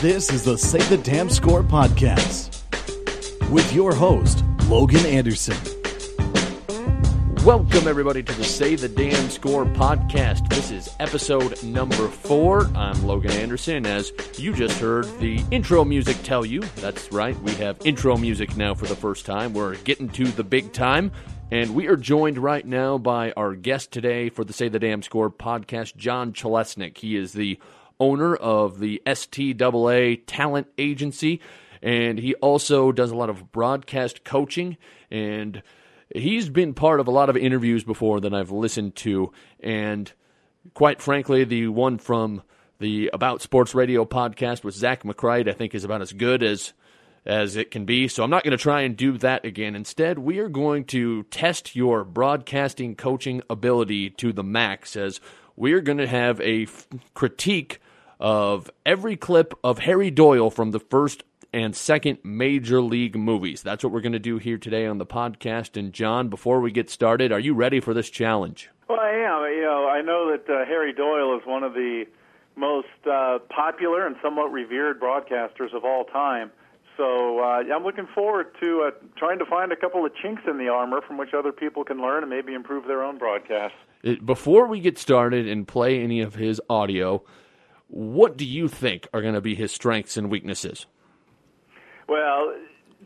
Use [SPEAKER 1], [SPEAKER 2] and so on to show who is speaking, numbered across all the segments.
[SPEAKER 1] This is the Say the Damn Score podcast with your host, Logan Anderson.
[SPEAKER 2] Welcome, everybody, to the Say the Damn Score podcast. This is episode number four. I'm Logan Anderson. As you just heard the intro music tell you, that's right, we have intro music now for the first time. We're getting to the big time. And we are joined right now by our guest today for the Say the Damn Score podcast, John Chelesnik. He is the owner of the STAA Talent Agency, and he also does a lot of broadcast coaching. And he's been part of a lot of interviews before that I've listened to, and quite frankly, the one from the About Sports Radio podcast with Zach McCright, I think, is about as good as as it can be. So I'm not going to try and do that again. Instead, we are going to test your broadcasting coaching ability to the max as we are going to have a f- critique of every clip of Harry Doyle from the first and second major league movies. That's what we're going to do here today on the podcast. And John, before we get started, are you ready for this challenge?
[SPEAKER 3] Well, I am. You know, I know that uh, Harry Doyle is one of the most uh, popular and somewhat revered broadcasters of all time. So uh, I'm looking forward to uh, trying to find a couple of chinks in the armor from which other people can learn and maybe improve their own broadcasts.
[SPEAKER 2] Before we get started and play any of his audio, what do you think are going to be his strengths and weaknesses?
[SPEAKER 3] Well,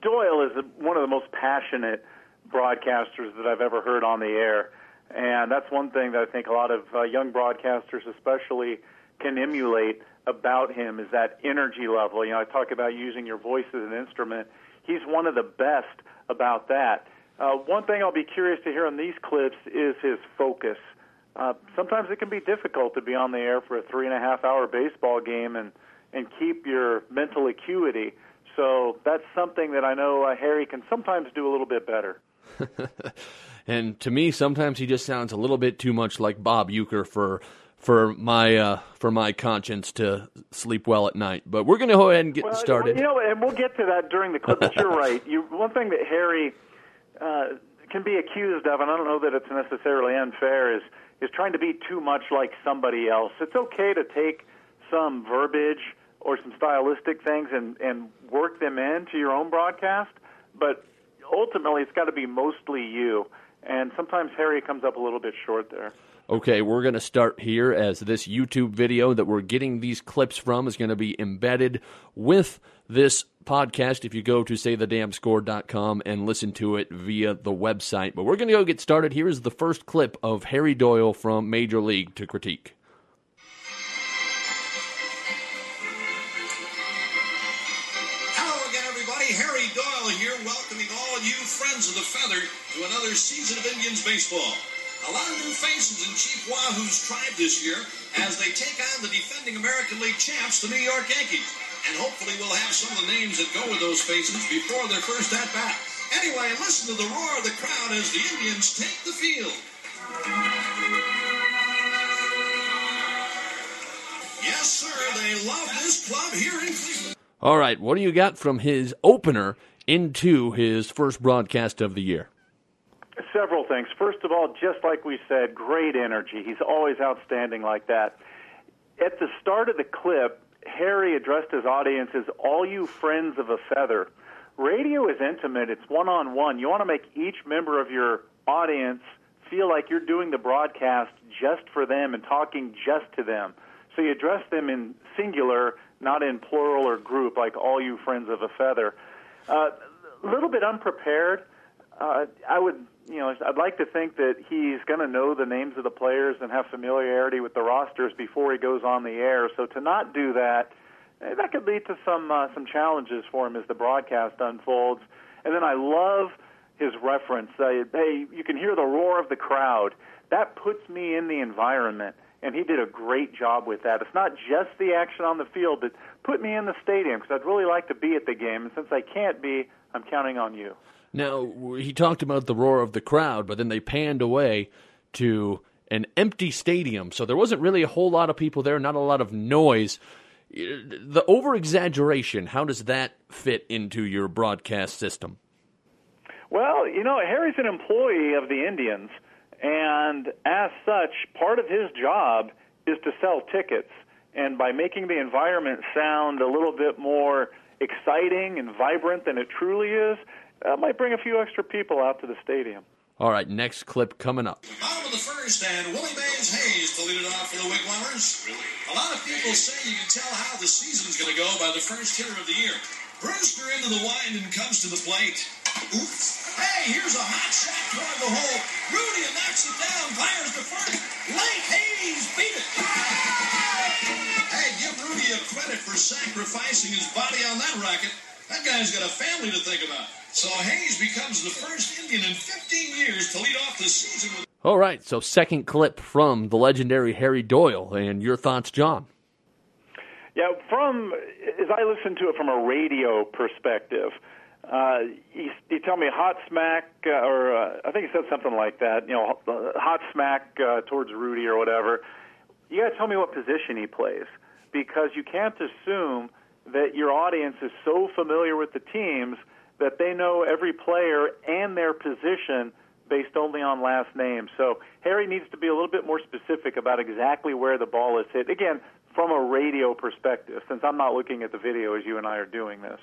[SPEAKER 3] Doyle is one of the most passionate broadcasters that I've ever heard on the air. And that's one thing that I think a lot of uh, young broadcasters, especially, can emulate about him is that energy level. You know, I talk about using your voice as an instrument. He's one of the best about that. Uh, one thing I'll be curious to hear on these clips is his focus. Uh, sometimes it can be difficult to be on the air for a three and a half hour baseball game and and keep your mental acuity. So that's something that I know uh, Harry can sometimes do a little bit better.
[SPEAKER 2] and to me, sometimes he just sounds a little bit too much like Bob Uecker for for my uh, for my conscience to sleep well at night. But we're going to go ahead and get
[SPEAKER 3] well,
[SPEAKER 2] started.
[SPEAKER 3] You know, and we'll get to that during the clip. But you're right. You one thing that Harry uh, can be accused of, and I don't know that it's necessarily unfair, is is trying to be too much like somebody else. It's okay to take some verbiage or some stylistic things and, and work them into your own broadcast, but ultimately it's got to be mostly you. And sometimes Harry comes up a little bit short there.
[SPEAKER 2] Okay, we're going to start here as this YouTube video that we're getting these clips from is going to be embedded with this podcast if you go to saythedamnscore.com and listen to it via the website. But we're going to go get started. Here is the first clip of Harry Doyle from Major League to critique.
[SPEAKER 4] Hello again, everybody. Harry Doyle here, welcoming all you friends of the feather to another season of Indians baseball. A lot of new faces in Chief Wahoo's tribe this year as they take on the defending American League champs, the New York Yankees. And hopefully we'll have some of the names that go with those faces before their first at bat. Anyway, listen to the roar of the crowd as the Indians take the field. Yes, sir, they love this club here in Cleveland.
[SPEAKER 2] All right, what do you got from his opener into his first broadcast of the year?
[SPEAKER 3] Several things. First of all, just like we said, great energy. He's always outstanding like that. At the start of the clip, Harry addressed his audience as all you friends of a feather. Radio is intimate, it's one on one. You want to make each member of your audience feel like you're doing the broadcast just for them and talking just to them. So you address them in singular, not in plural or group, like all you friends of a feather. A uh, little bit unprepared. Uh, I would, you know, I'd like to think that he's going to know the names of the players and have familiarity with the rosters before he goes on the air. So to not do that, eh, that could lead to some uh, some challenges for him as the broadcast unfolds. And then I love his reference. Uh, hey, you can hear the roar of the crowd. That puts me in the environment and he did a great job with that. It's not just the action on the field, but put me in the stadium because I'd really like to be at the game. And since I can't be, I'm counting on you.
[SPEAKER 2] Now, he talked about the roar of the crowd, but then they panned away to an empty stadium. So there wasn't really a whole lot of people there, not a lot of noise. The over exaggeration, how does that fit into your broadcast system?
[SPEAKER 3] Well, you know, Harry's an employee of the Indians, and as such, part of his job is to sell tickets. and by making the environment sound a little bit more exciting and vibrant than it truly is, uh, might bring a few extra people out to the stadium.
[SPEAKER 2] All right, next clip coming up.
[SPEAKER 4] Bottom of the first, and Willie Mays Hayes to lead it off for the Wigwamers. A lot of people say you can tell how the season's going to go by the first hitter of the year. Brewster into the wind and comes to the plate. Oops. Hey, here's a hot shot toward the hole. Rudy knocks it down, fires to first. Late Hayes beat it. Hey, give Rudy a credit for sacrificing his body on that racket. That guy's got a family to think about. So Hayes becomes the first Indian in 15 years to lead off the season with.
[SPEAKER 2] All right, so second clip from the legendary Harry Doyle, and your thoughts, John?
[SPEAKER 3] Yeah, from as I listen to it from a radio perspective, uh, he, he tell me hot smack, uh, or uh, I think he said something like that. You know, hot smack uh, towards Rudy or whatever. You got to tell me what position he plays because you can't assume that your audience is so familiar with the teams that they know every player and their position based only on last name. So Harry needs to be a little bit more specific about exactly where the ball is hit. Again, from a radio perspective, since I'm not looking at the video as you and I are doing this.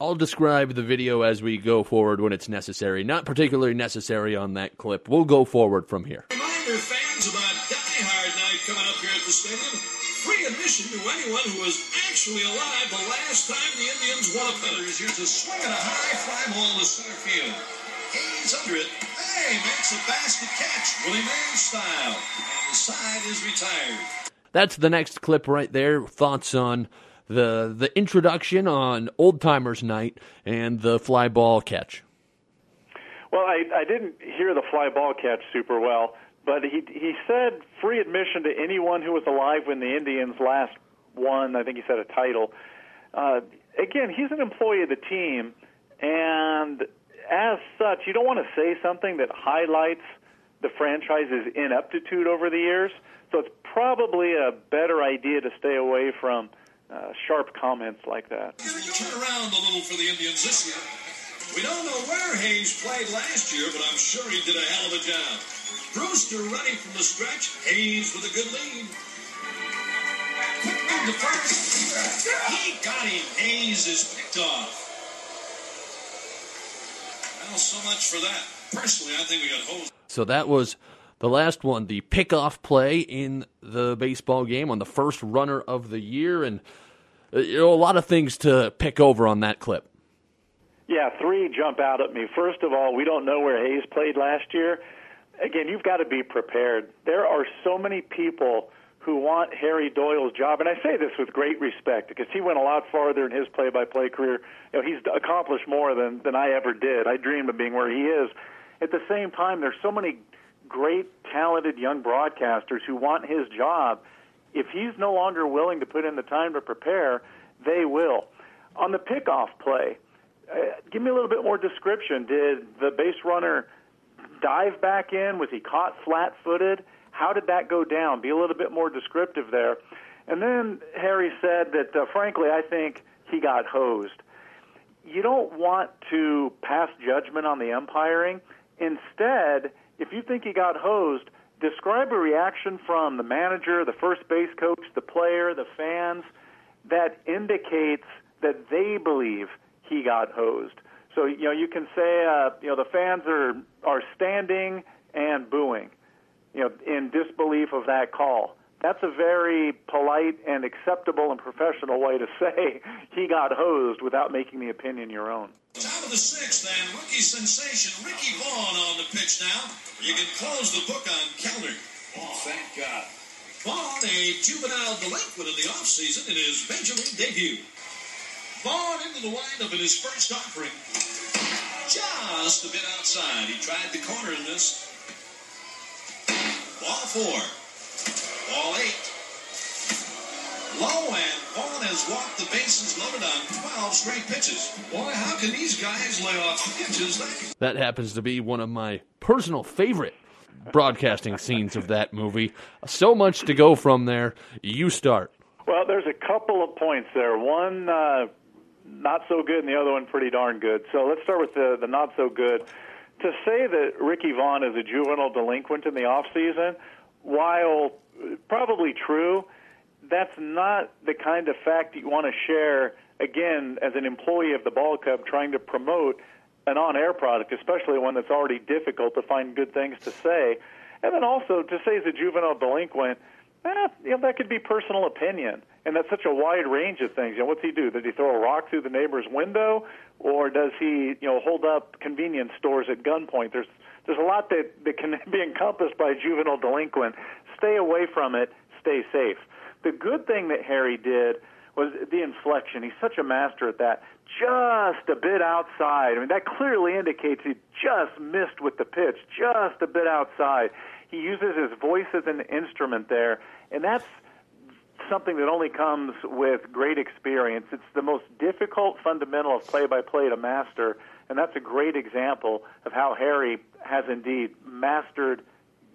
[SPEAKER 2] I'll describe the video as we go forward when it's necessary. Not particularly necessary on that clip. We'll go forward from here.
[SPEAKER 4] Reminder fans about Die Hard Night coming up here at the stadium. Free admission to anyone who was actually alive the last time the Indians won a pennant. Here's a swing and a high fly ball to center field. Hayes under it. Hey, makes a basket catch, Willie Mays style. And the side is retired.
[SPEAKER 2] That's the next clip right there. Thoughts on the the introduction on Old Timers Night and the fly ball catch.
[SPEAKER 3] Well, I, I didn't hear the fly ball catch super well, but he he said free admission to anyone who was alive when the Indians last won. I think he said a title. Uh, again, he's an employee of the team, and as such, you don't want to say something that highlights the franchise's ineptitude over the years. So it's probably a better idea to stay away from uh, sharp comments like that.
[SPEAKER 4] Turn around a little for the Indians this year. We don't know where Hayes played last year, but I'm sure he did a hell of a job. Brewster running from the stretch. Hayes with a good lead. Quick move to first. He got him. Hayes is picked off. Well, so much for that. Personally, I think we got hosed.
[SPEAKER 2] So that was the last one, the pickoff play in the baseball game on the first runner of the year, and uh, you know, a lot of things to pick over on that clip.
[SPEAKER 3] Yeah, three jump out at me. First of all, we don't know where Hayes played last year. Again, you've got to be prepared. There are so many people who want Harry Doyle's job, and I say this with great respect because he went a lot farther in his play-by-play career. You know, he's accomplished more than than I ever did. I dreamed of being where he is. At the same time, there's so many great, talented young broadcasters who want his job. If he's no longer willing to put in the time to prepare, they will. On the pickoff play, uh, give me a little bit more description. Did the base runner dive back in? Was he caught flat footed? How did that go down? Be a little bit more descriptive there. And then Harry said that, uh, frankly, I think he got hosed. You don't want to pass judgment on the umpiring. Instead, if you think he got hosed, describe a reaction from the manager, the first base coach, the player, the fans that indicates that they believe he got hosed. So you know you can say uh, you know the fans are are standing and booing, you know in disbelief of that call. That's a very polite and acceptable and professional way to say he got hosed without making the opinion your own.
[SPEAKER 4] Top of the sixth, and rookie sensation Ricky Vaughn on the pitch now. You can close the book on Kellner. Oh, thank God. Vaughn, a juvenile delinquent in the offseason in his major league debut. Vaughn into the windup in his first offering. Just a bit outside. He tried the corner in this. Ball four. Ball eight. Low and Vaughn has walked the bases loaded on 12 straight pitches. Boy, how can these guys lay off pitches? That
[SPEAKER 2] That happens to be one of my personal favorite broadcasting scenes of that movie. So much to go from there. You start.
[SPEAKER 3] Well, there's a couple of points there. One uh, not so good, and the other one pretty darn good. So let's start with the the not so good. To say that Ricky Vaughn is a juvenile delinquent in the off season, while probably true, that's not the kind of fact you want to share, again, as an employee of the ball club trying to promote an on air product, especially one that's already difficult to find good things to say. And then also to say as a juvenile delinquent, eh, you know, that could be personal opinion. And that's such a wide range of things. You know, what's he do? Did he throw a rock through the neighbor's window? Or does he, you know, hold up convenience stores at gunpoint? There's there's a lot that, that can be encompassed by a juvenile delinquent. Stay away from it. Stay safe. The good thing that Harry did was the inflection. He's such a master at that. Just a bit outside. I mean, that clearly indicates he just missed with the pitch, just a bit outside. He uses his voice as an instrument there, and that's something that only comes with great experience. It's the most difficult fundamental of play by play to master, and that's a great example of how Harry has indeed mastered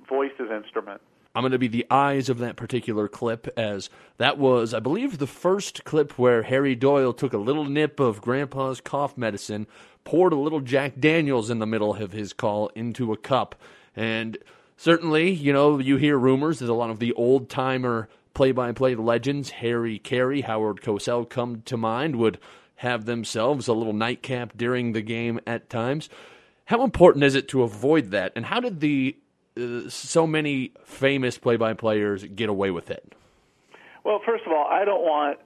[SPEAKER 3] voice as instrument.
[SPEAKER 2] I'm going to be the eyes of that particular clip, as that was, I believe, the first clip where Harry Doyle took a little nip of Grandpa's cough medicine, poured a little Jack Daniels in the middle of his call into a cup. And certainly, you know, you hear rumors that a lot of the old timer play by play legends, Harry Caray, Howard Cosell, come to mind, would have themselves a little nightcap during the game at times. How important is it to avoid that? And how did the uh, so many famous play-by-players get away with it?
[SPEAKER 3] Well, first of all, I don't want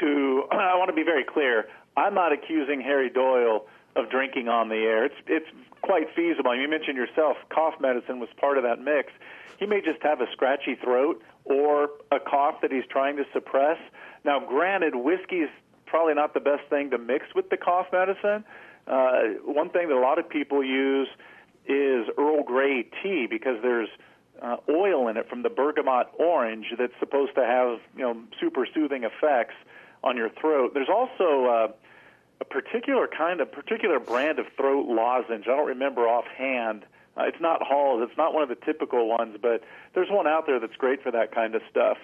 [SPEAKER 3] to. I want to be very clear. I'm not accusing Harry Doyle of drinking on the air. It's it's quite feasible. You mentioned yourself, cough medicine was part of that mix. He may just have a scratchy throat or a cough that he's trying to suppress. Now, granted, whiskey's probably not the best thing to mix with the cough medicine. Uh, one thing that a lot of people use is Earl Grey tea because there's uh, oil in it from the bergamot orange that's supposed to have you know super soothing effects on your throat. There's also uh, a particular kind of particular brand of throat lozenge. I don't remember offhand. Uh, it's not Hall's. It's not one of the typical ones, but there's one out there that's great for that kind of stuff.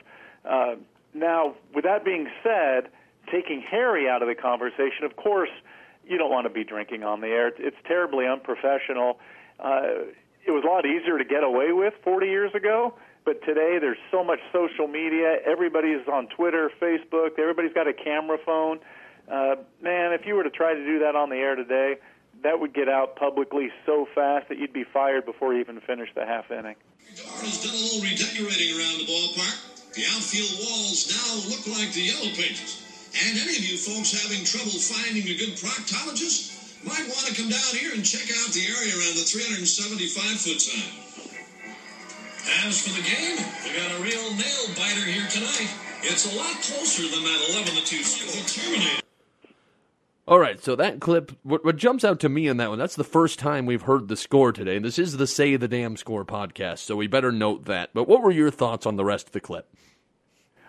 [SPEAKER 3] Uh, now, with that being said, taking Harry out of the conversation, of course, you don't want to be drinking on the air. It's, it's terribly unprofessional uh, it was a lot easier to get away with 40 years ago. But today, there's so much social media. Everybody's on Twitter, Facebook. Everybody's got a camera phone. Uh, Uh, man, if you were to try to do that on the air today, that would get out publicly so fast that you'd be fired before you even finish the half inning.
[SPEAKER 4] has done a little redecorating around the ballpark. The outfield walls now look like the yellow pages. And any of you folks having trouble finding a good proctologist, might want to come down here and check out the area around the 375 foot sign. As for the game, we got a real nail biter here tonight. It's a lot closer than that 11 to 2 score. Terminator.
[SPEAKER 2] All right, so that clip, what, what, jumps out to me in that one, that's the first time we've heard the score today. This is the Say the Damn Score podcast, so we better note that. But what were your thoughts on the rest of the clip?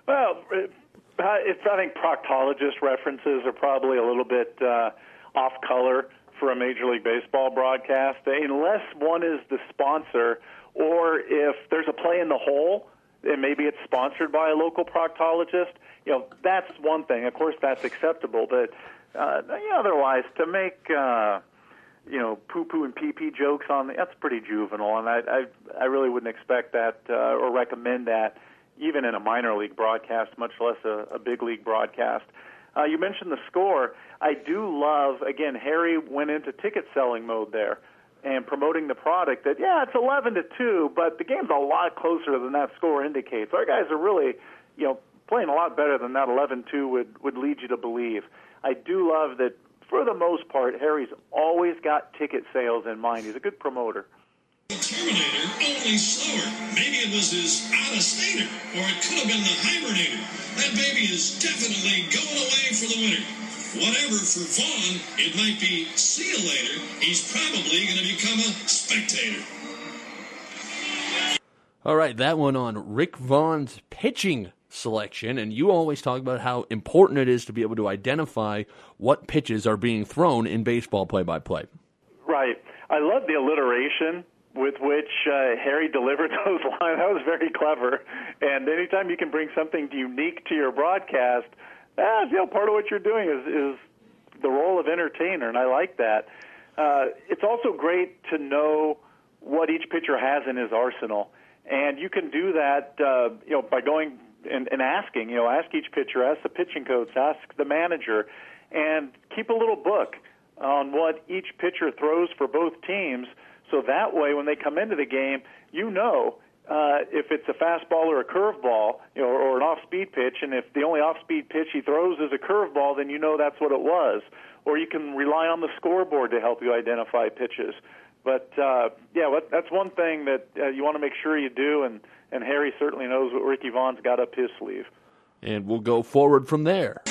[SPEAKER 3] Well, uh, I think proctologist references are probably a little bit uh, off color for a Major League Baseball broadcast, unless one is the sponsor or if there's a play in the hole and maybe it's sponsored by a local proctologist. You know, that's one thing. Of course, that's acceptable, but uh, otherwise, to make uh, you know poo-poo and pee-pee jokes on that's pretty juvenile, and I I, I really wouldn't expect that uh, or recommend that even in a minor league broadcast, much less a, a big league broadcast. Uh, you mentioned the score. I do love, again, Harry went into ticket selling mode there and promoting the product that, yeah, it's 11 to 2, but the game's a lot closer than that score indicates. Our guys are really, you know, playing a lot better than that 11 2 would, would lead you to believe. I do love that, for the most part, Harry's always got ticket sales in mind. He's a good promoter.
[SPEAKER 4] Terminator, only slower. Maybe it was his out-of-stater, or it could have been the hibernator. That baby is definitely going away for the winter. Whatever for Vaughn, it might be see you later. He's probably going to become a spectator.
[SPEAKER 2] All right, that one on Rick Vaughn's pitching selection, and you always talk about how important it is to be able to identify what pitches are being thrown in baseball play-by-play.
[SPEAKER 3] Right. I love the alliteration with which uh, Harry delivered those lines. That was very clever. And anytime you can bring something unique to your broadcast, ah, you know, part of what you're doing is is the role of entertainer, and I like that. Uh, it's also great to know what each pitcher has in his arsenal, and you can do that, uh, you know, by going and, and asking, you know, ask each pitcher, ask the pitching coach, ask the manager, and keep a little book on what each pitcher throws for both teams. So that way, when they come into the game, you know uh, if it's a fastball or a curveball, you know, or, or an off-speed pitch, and if the only off-speed pitch he throws is a curveball, then you know that's what it was. Or you can rely on the scoreboard to help you identify pitches. But uh, yeah, that's one thing that uh, you want to make sure you do, and and Harry certainly knows what Ricky Vaughn's got up his sleeve.
[SPEAKER 2] And we'll go forward from there.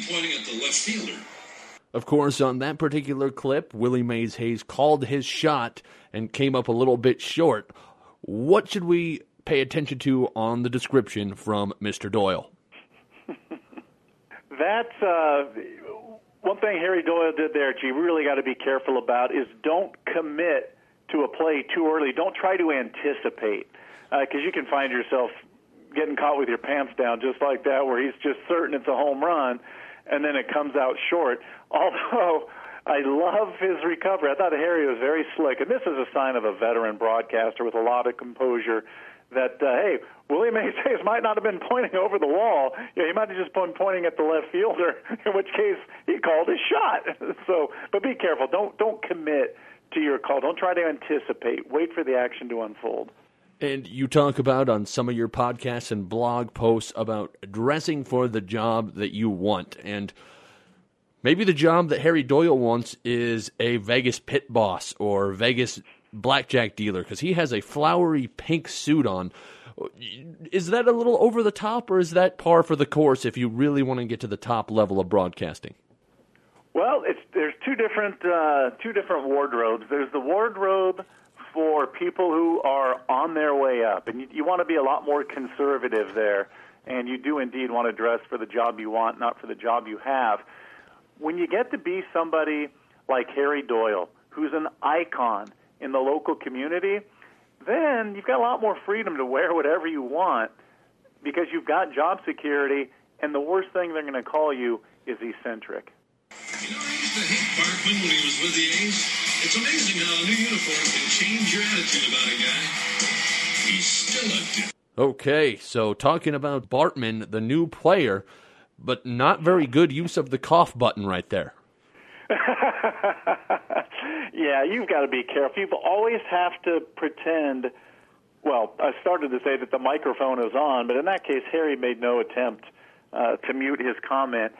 [SPEAKER 4] Be pointing at the left fielder.
[SPEAKER 2] Of course, on that particular clip, Willie Mays Hayes called his shot and came up a little bit short. What should we pay attention to on the description from Mr. Doyle?
[SPEAKER 3] That's uh, one thing Harry Doyle did there. That you really got to be careful about is don't commit to a play too early. Don't try to anticipate because uh, you can find yourself getting caught with your pants down just like that, where he's just certain it's a home run, and then it comes out short. Although I love his recovery, I thought Harry was very slick, and this is a sign of a veteran broadcaster with a lot of composure. That uh, hey, Willie Mays might not have been pointing over the wall. You know, he might have just been pointing at the left fielder. In which case, he called his shot. so, but be careful. Don't don't commit to your call. Don't try to anticipate. Wait for the action to unfold.
[SPEAKER 2] And you talk about on some of your podcasts and blog posts about dressing for the job that you want. And maybe the job that Harry Doyle wants is a Vegas pit boss or Vegas blackjack dealer because he has a flowery pink suit on. Is that a little over the top or is that par for the course if you really want to get to the top level of broadcasting?
[SPEAKER 3] Well, there's two different uh, two different wardrobes. There's the wardrobe for people who are on their way up, and you, you want to be a lot more conservative there, and you do indeed want to dress for the job you want, not for the job you have. When you get to be somebody like Harry Doyle, who's an icon in the local community, then you've got a lot more freedom to wear whatever you want because you've got job security, and the worst thing they're going to call you is eccentric.
[SPEAKER 4] You know, I used to hate Parkman when he was with the A's. It's amazing how a new uniform can change your attitude about a guy. He's still a dick.
[SPEAKER 2] Okay, so talking about Parkman, the new player, but not very good use of the cough button right there.
[SPEAKER 3] yeah, you've got to be careful. You always have to pretend. Well, I started to say that the microphone is on, but in that case, Harry made no attempt uh, to mute his comment.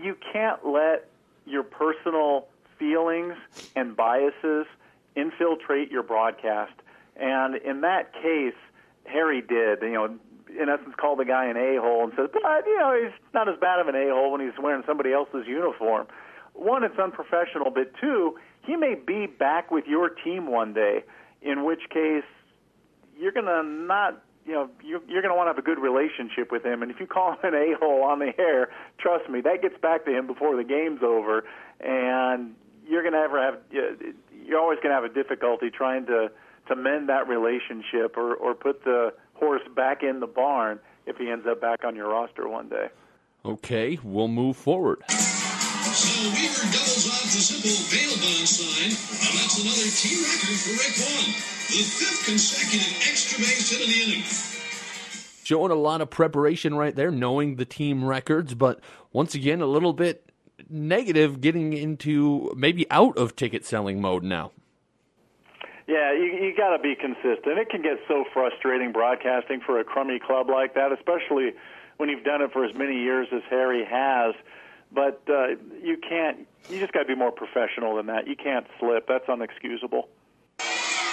[SPEAKER 3] You can't let your personal feelings and biases infiltrate your broadcast. And in that case, Harry did. You know, in essence, called the guy an a-hole and said, but uh, you know, he's not as bad of an a-hole when he's wearing somebody else's uniform. One, it's unprofessional, but two, he may be back with your team one day, in which case you're going to not you know you're, you're going to want to have a good relationship with him and if you call him an a-hole on the air trust me that gets back to him before the game's over and you're going to ever have you're always going to have a difficulty trying to to mend that relationship or or put the horse back in the barn if he ends up back on your roster one day.
[SPEAKER 2] Okay, we'll move forward.
[SPEAKER 4] So Weaver doubles off the simple bail bond sign, and that's another team record for Rick Vaughn, the fifth consecutive extra base hit in the inning.
[SPEAKER 2] Showing a lot of preparation right there, knowing the team records, but once again, a little bit negative getting into maybe out of ticket selling mode now.
[SPEAKER 3] Yeah, you, you got to be consistent. It can get so frustrating broadcasting for a crummy club like that, especially when you've done it for as many years as Harry has. But uh, you can't. You just got to be more professional than that. You can't slip. That's unexcusable.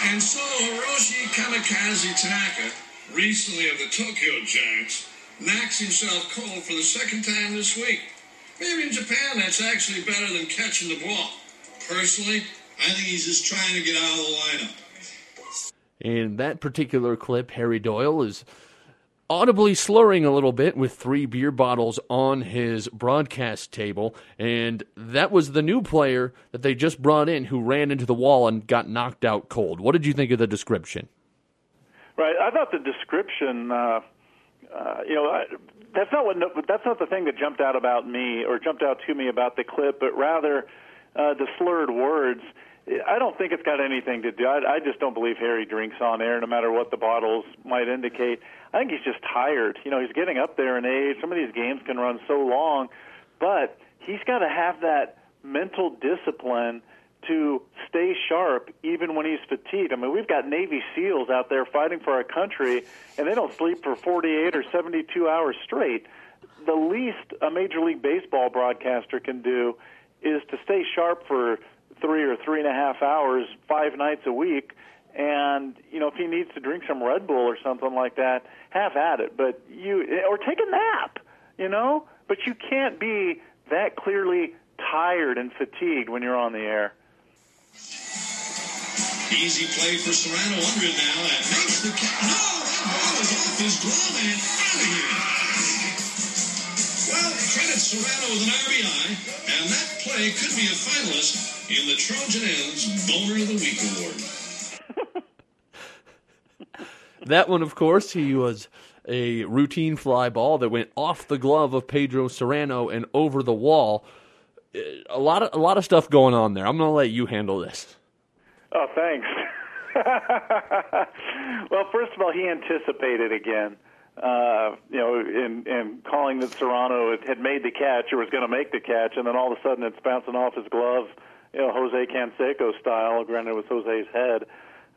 [SPEAKER 4] And so Hiroshi Kamikaze Tanaka, recently of the Tokyo Giants, knocks himself cold for the second time this week. Maybe in Japan that's actually better than catching the ball. Personally, I think he's just trying to get out of the lineup.
[SPEAKER 2] In that particular clip, Harry Doyle is audibly slurring a little bit with three beer bottles on his broadcast table. And that was the new player that they just brought in who ran into the wall and got knocked out cold. What did you think of the description?
[SPEAKER 3] Right. I thought the description, uh, uh, you know, I, that's not what that's not the thing that jumped out about me or jumped out to me about the clip, but rather uh, the slurred words. I don't think it's got anything to do. I, I just don't believe Harry drinks on air, no matter what the bottles might indicate. I think he's just tired. You know, he's getting up there in age. Some of these games can run so long, but he's got to have that mental discipline to stay sharp even when he's fatigued. I mean, we've got Navy SEALs out there fighting for our country, and they don't sleep for 48 or 72 hours straight. The least a Major League Baseball broadcaster can do is to stay sharp for three or three and a half hours, five nights a week. And you know, if he needs to drink some Red Bull or something like that, have at it. But you or take a nap, you know. But you can't be that clearly tired and fatigued when you're on the air.
[SPEAKER 4] Easy play for Cerrano under it now. That makes the catch. No, that ball is off his glove and out of here. Well, credit Cerrano with an RBI, and that play could be a finalist in the Trojan Ends Boner of the Week
[SPEAKER 2] award. that one, of course, he was a routine fly ball that went off the glove of Pedro Cerrano and over the wall. A lot of a lot of stuff going on there. I'm going to let you handle this.
[SPEAKER 3] Oh, thanks. well, first of all, he anticipated again. Uh, you know, in, in calling that Cerrano had made the catch or was going to make the catch, and then all of a sudden it's bouncing off his glove, you know, Jose Canseco style. Granted, with Jose's head,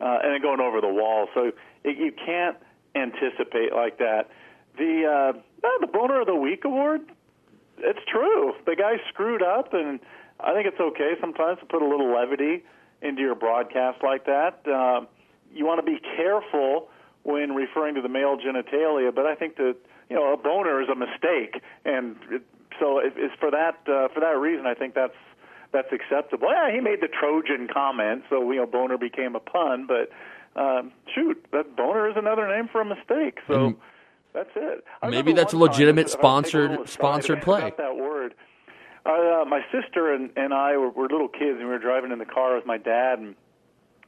[SPEAKER 3] uh, and then going over the wall. So it, you can't anticipate like that. The uh, the boner of the week award. It's true. The guy screwed up, and I think it's okay sometimes to put a little levity into your broadcast like that. Uh, you want to be careful when referring to the male genitalia, but I think that you know a boner is a mistake, and it, so it, it's for that uh, for that reason I think that's that's acceptable. Yeah, he made the Trojan comment, so you know boner became a pun, but um, shoot, that boner is another name for a mistake. So. Mm. That's it.
[SPEAKER 2] Maybe that's a legitimate sponsored sponsored play.
[SPEAKER 3] That word. Uh, my sister and, and I were, were little kids, and we were driving in the car with my dad, and,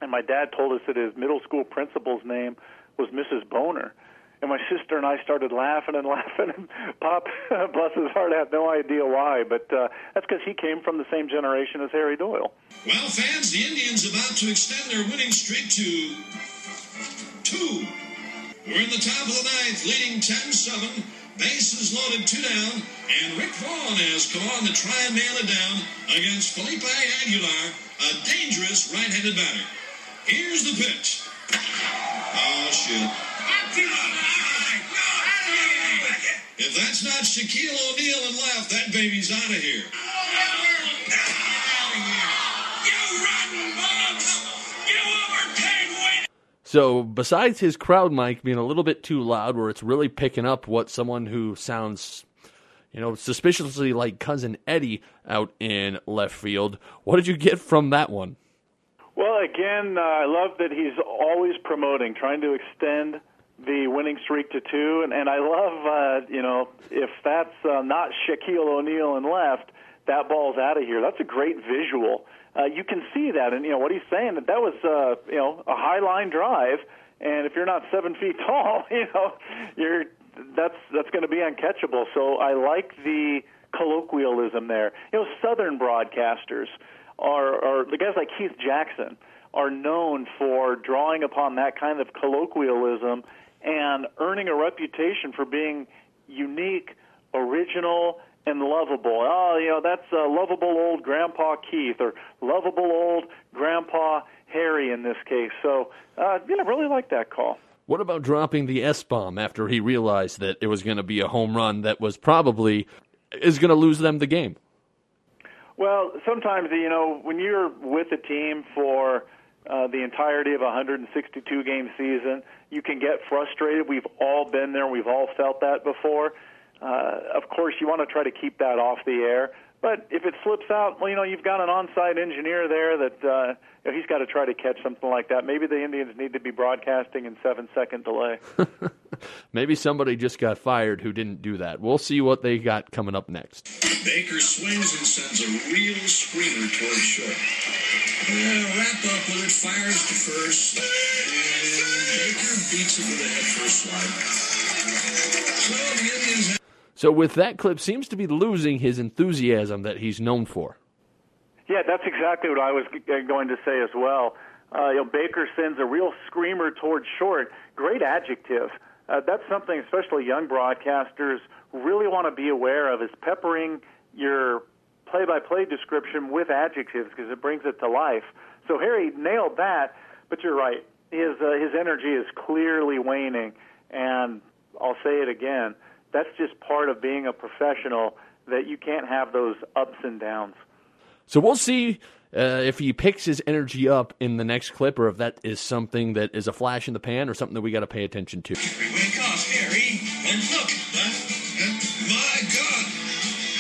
[SPEAKER 3] and my dad told us that his middle school principal's name was Mrs. Boner. And my sister and I started laughing and laughing, and Pop, bless his heart, had no idea why, but uh, that's because he came from the same generation as Harry Doyle.
[SPEAKER 4] Well, fans, the Indians about to extend their winning streak to two. We're in the top of the ninth, leading 10-7. Bases loaded, two down, and Rick Vaughn has come on to try and nail it down against Felipe Aguilar, a dangerous right-handed batter. Here's the pitch. Oh, shit. If that's not Shaquille O'Neal and left, that baby's out of here.
[SPEAKER 2] So, besides his crowd mic being a little bit too loud, where it's really picking up what someone who sounds, you know, suspiciously like cousin Eddie out in left field, what did you get from that one?
[SPEAKER 3] Well, again, uh, I love that he's always promoting, trying to extend the winning streak to two, and, and I love, uh, you know, if that's uh, not Shaquille O'Neal and left, that ball's out of here. That's a great visual uh, you can see that. And you know what he's saying that that was uh, you know a high line drive, and if you're not seven feet tall, you know you're that's that's going to be uncatchable. So I like the colloquialism there. You know, Southern broadcasters are, are the guys like Keith Jackson are known for drawing upon that kind of colloquialism and earning a reputation for being unique, original, and lovable. Oh, you know, that's uh, lovable old Grandpa Keith or lovable old Grandpa Harry in this case. So, uh, yeah, really like that call.
[SPEAKER 2] What about dropping the S bomb after he realized that it was going to be a home run that was probably is going to lose them the game?
[SPEAKER 3] Well, sometimes you know when you're with a team for uh, the entirety of a 162 game season, you can get frustrated. We've all been there. We've all felt that before. Uh, of course, you want to try to keep that off the air. But if it slips out, well, you know, you've got an on-site engineer there that uh, you know, he's got to try to catch something like that. Maybe the Indians need to be broadcasting in seven-second delay.
[SPEAKER 2] maybe somebody just got fired who didn't do that. We'll see what they got coming up next.
[SPEAKER 4] Baker swings and sends a real screamer towards short. Wrap up with it, fires to first, and Baker beats it with a head first slide. So the Indians.
[SPEAKER 2] So with that clip, seems to be losing his enthusiasm that he's known for.
[SPEAKER 3] Yeah, that's exactly what I was going to say as well. Uh, you know, Baker sends a real screamer towards short. Great adjective. Uh, that's something, especially young broadcasters really want to be aware of, is peppering your play-by-play description with adjectives because it brings it to life. So Harry nailed that, but you're right. His uh, his energy is clearly waning, and I'll say it again. That's just part of being a professional. That you can't have those ups and downs.
[SPEAKER 2] So we'll see uh, if he picks his energy up in the next clip, or if that is something that is a flash in the pan, or something that we got to pay attention to.
[SPEAKER 4] Wake up, Harry, and look. Huh? Huh? My God.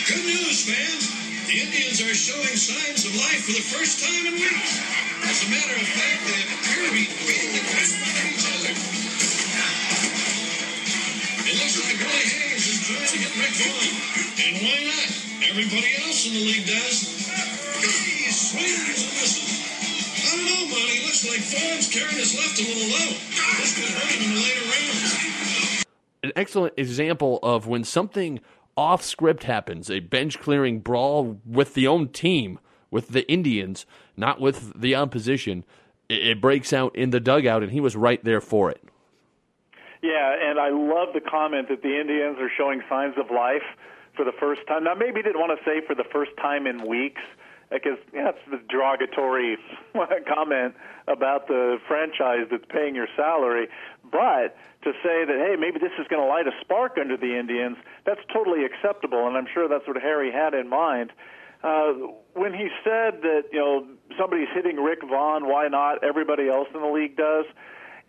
[SPEAKER 4] Good news, fans. The Indians are showing signs of life for the first time in weeks. As a matter of fact, they appear to be beating the crap out of each other. It looks like is trying to get Rick Vaughn. And why not? Everybody else in the league does. Swings and misses. I don't know, Monty. Looks like carrying his left a little low. This could hurt him in later rounds.
[SPEAKER 2] An excellent example of when something off script happens, a bench clearing brawl with the own team, with the Indians, not with the opposition. It, it breaks out in the dugout, and he was right there for it.
[SPEAKER 3] Yeah, and I love the comment that the Indians are showing signs of life for the first time. Now, maybe he didn't want to say for the first time in weeks, because that's the derogatory comment about the franchise that's paying your salary. But to say that, hey, maybe this is going to light a spark under the Indians, that's totally acceptable, and I'm sure that's what Harry had in mind. Uh, when he said that, you know, somebody's hitting Rick Vaughn, why not? Everybody else in the league does.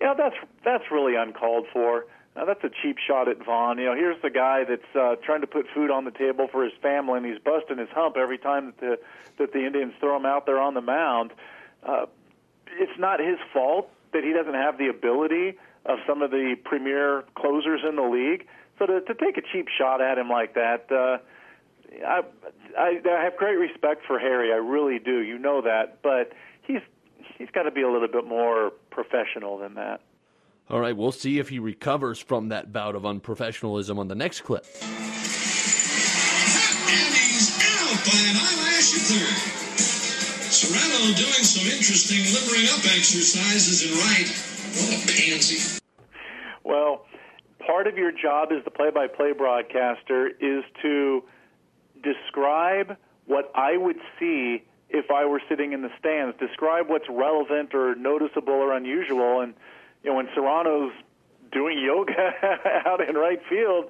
[SPEAKER 3] You know, that's that's really uncalled for. Now, that's a cheap shot at Vaughn. You know, here's the guy that's uh, trying to put food on the table for his family, and he's busting his hump every time that the that the Indians throw him out there on the mound. Uh, it's not his fault that he doesn't have the ability of some of the premier closers in the league. So to, to take a cheap shot at him like that, uh, I, I I have great respect for Harry. I really do. You know that, but he's he's got to be a little bit more professional than that.
[SPEAKER 2] All right, we'll see if he recovers from that bout of unprofessionalism on the next clip.
[SPEAKER 4] And he's out by an eyelash at third. Cerrano doing some interesting limbering up exercises in right. What a pansy.
[SPEAKER 3] Well, part of your job as the play-by-play broadcaster is to describe what I would see if I were sitting in the stands. Describe what's relevant or noticeable or unusual. And you know, when Cerrano's doing yoga out in right field,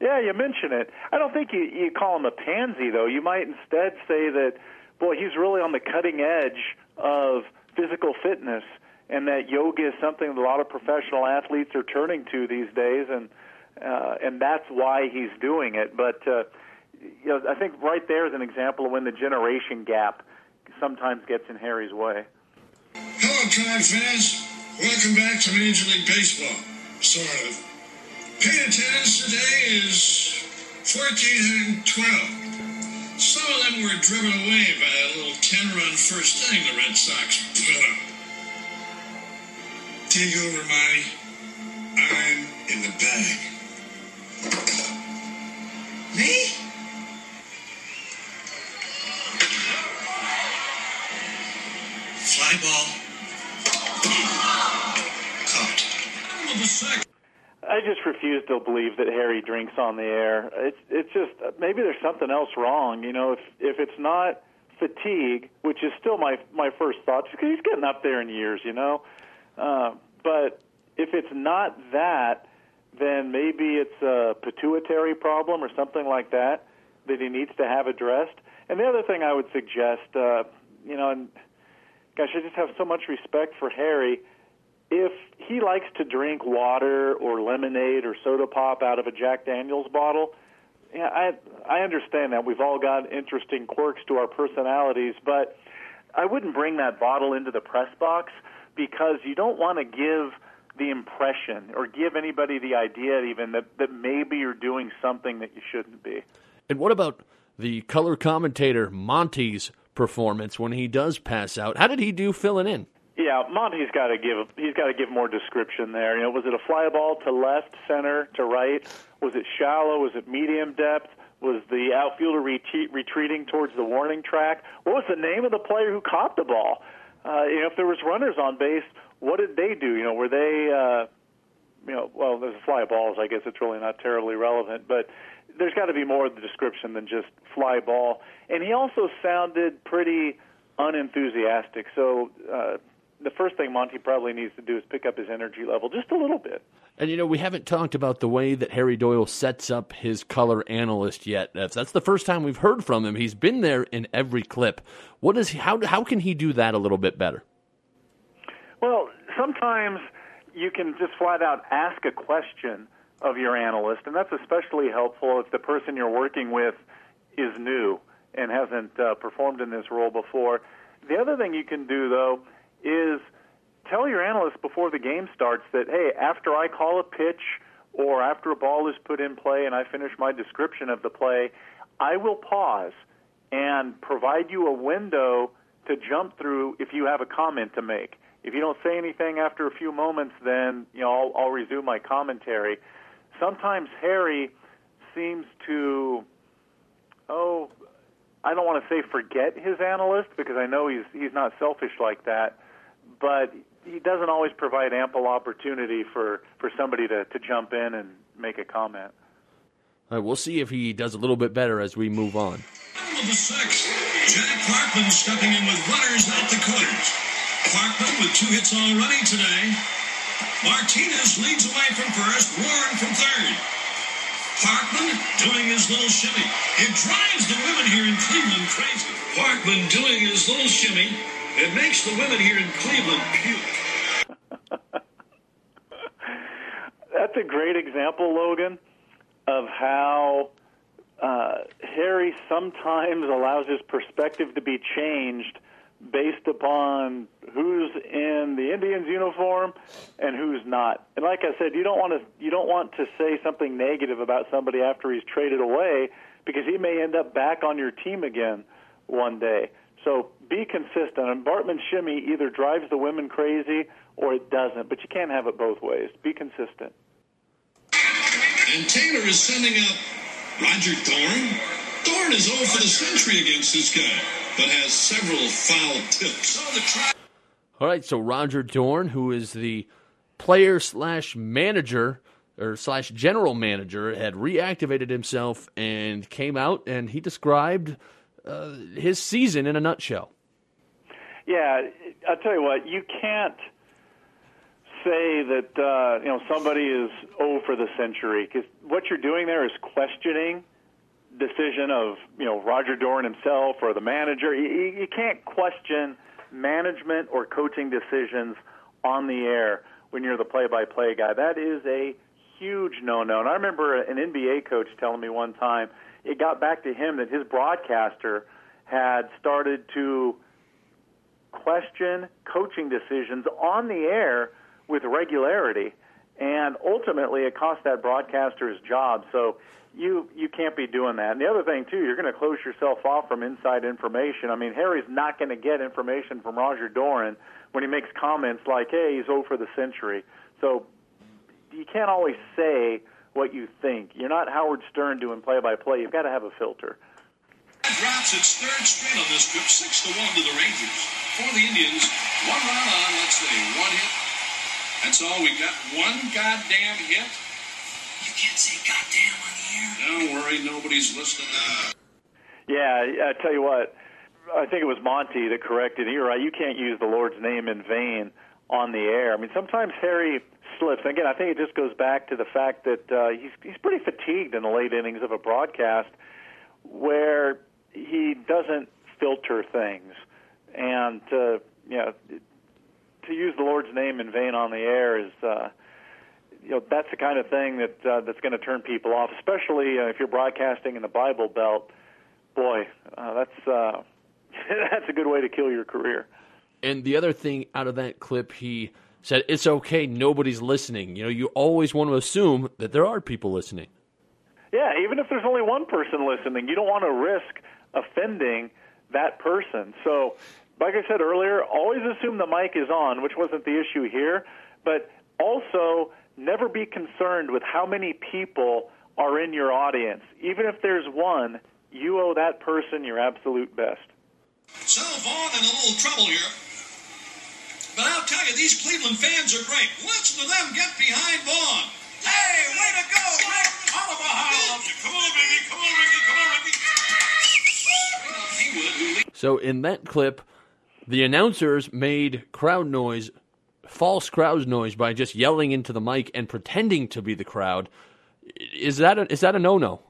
[SPEAKER 3] yeah, you mention it. I don't think you you call him a pansy though. You might instead say that, boy, he's really on the cutting edge of physical fitness, and that yoga is something that a lot of professional athletes are turning to these days, and uh, and that's why he's doing it. But uh, you know, I think right there is an example of when the generation gap sometimes gets in Harry's way.
[SPEAKER 4] Hello, Tribe fans. Welcome back to Major League Baseball. Sort of. Paid attendance today is 14 and 12. Some of them were driven away by a little 10 run first inning the Red Sox put up. Take over, Monty. I'm in the bag. Fly ball. Caught.
[SPEAKER 3] I just refuse to believe that Harry drinks on the air. It's it's just maybe there's something else wrong. You know, if if it's not fatigue, which is still my my first thought, because he's getting up there in years. You know, uh, but if it's not that, then maybe it's a pituitary problem or something like that that he needs to have addressed. And the other thing I would suggest, uh, you know, and gosh, I just have so much respect for Harry. If he likes to drink water or lemonade or soda pop out of a Jack Daniels bottle, yeah, I I understand that we've all got interesting quirks to our personalities, but I wouldn't bring that bottle into the press box because you don't want to give the impression or give anybody the idea even that, that maybe you're doing something that you shouldn't be.
[SPEAKER 2] And what about the color commentator Monty's performance when he does pass out? How did he do filling in?
[SPEAKER 3] Yeah, Monty's got to give he's got to give more description there. You know, was it a fly ball to left, center, to right? Was it shallow? Was it medium depth? Was the outfielder retreat, retreating towards the warning track? What was the name of the player who caught the ball? Uh, you know, if there was runners on base, what did they do? You know, were they, uh, you know, well, there's fly balls. I guess it's really not terribly relevant, but there's got to be more of the description than just fly ball. And he also sounded pretty unenthusiastic. So uh, the first thing Monty probably needs to do is pick up his energy level just a little bit.
[SPEAKER 2] And you know, we haven't talked about the way that Harry Doyle sets up his color analyst yet. That's the first time we've heard from him. He's been there in every clip. What is he, how how can he do that a little bit better?
[SPEAKER 3] Well, sometimes you can just flat out ask a question of your analyst, and that's especially helpful if the person you're working with is new and hasn't uh, performed in this role before. The other thing you can do, though, is tell your analyst before the game starts that, hey, after I call a pitch or after a ball is put in play and I finish my description of the play, I will pause and provide you a window to jump through if you have a comment to make. If you don't say anything after a few moments, then you know I'll, I'll resume my commentary. Sometimes Harry seems to, oh, I don't want to say forget his analyst because I know he's he's not selfish like that, but he doesn't always provide ample opportunity for, for somebody to, to jump in and make a comment.
[SPEAKER 2] All right, we'll see if he does a little bit better as we move on.
[SPEAKER 4] the six, Jack Parkman stepping in with runners out the corners. Parkman with two hits already today. Martinez leads away from first, Warren from third. Parkman doing his little shimmy. It drives the women here in Cleveland crazy. Parkman doing his little shimmy. It makes the women here in Cleveland puke.
[SPEAKER 3] That's a great example, Logan, of how uh, Harry sometimes allows his perspective to be changed based upon who's in the Indians uniform and who's not. And like I said, you don't want to you don't want to say something negative about somebody after he's traded away because he may end up back on your team again one day. So be consistent. And Parkman's shimmy either drives the women crazy or it doesn't, but you can't have it both ways. Be consistent.
[SPEAKER 4] And Taylor is sending up Roger Dorn. Dorn is 0 for the century against this guy, but has several foul tips.
[SPEAKER 2] All right, so Roger Dorn, who is the player slash manager or slash general manager, had reactivated himself and came out and he described uh, his season in a nutshell.
[SPEAKER 3] Yeah, I'll tell you what, you can't say that uh, you know somebody is oh for the century because what you're doing there is questioning decision of you know Roger Dorn himself or the manager. You, you can't question management or coaching decisions on the air when you're the play-by-play guy. That is a huge no-no. And I remember an NBA coach telling me one time it got back to him that his broadcaster had started to question coaching decisions on the air with regularity, and ultimately it cost that broadcaster his job. So you you can't be doing that. And the other thing too, you're going to close yourself off from inside information. I mean, Harry's not going to get information from Roger Dorn when he makes comments like, "Hey, he's over the century." So you can't always say what you think. You're not Howard Stern doing play-by-play. You've got to have a filter.
[SPEAKER 4] Drops its third straight on this trip, six to one to the Rangers. For the Indians, one run on. Let's see, one hit. That's all we got. One goddamn hit. You can't say goddamn on the air. Don't worry, nobody's listening.
[SPEAKER 3] Yeah, I tell you what. I think it was Monty that corrected. You're right. You can't use the Lord's name in vain on the air. I mean, sometimes Harry slips. Again, I think it just goes back to the fact that uh, he's he's pretty fatigued in the late innings of a broadcast, where he doesn't filter things, and uh, you know, to use the Lord's name in vain on the air is. Uh, you know that's the kind of thing that uh, that's going to turn people off, especially uh, if you're broadcasting in the Bible Belt. Boy, uh, that's uh, that's a good way to kill your career.
[SPEAKER 2] And the other thing out of that clip, he said it's okay, nobody's listening. You know, you always want to assume that there are people listening.
[SPEAKER 3] Yeah, even if there's only one person listening, you don't want to risk offending that person. So, like I said earlier, always assume the mic is on, which wasn't the issue here, but also never be concerned with how many people are in your audience. Even if there's one, you owe that person your absolute best.
[SPEAKER 4] So Vaughn in a little trouble here. But I'll tell you, these Cleveland fans are great. Listen to them get behind Vaughn. Hey, way to go, Rick! Oliver Come on, baby. Come on, Ricky. Come on, Ricky.
[SPEAKER 2] So in that clip, the announcers made crowd noise, false crowd noise, by just yelling into the mic and pretending to be the crowd. Is that a, is that a no no?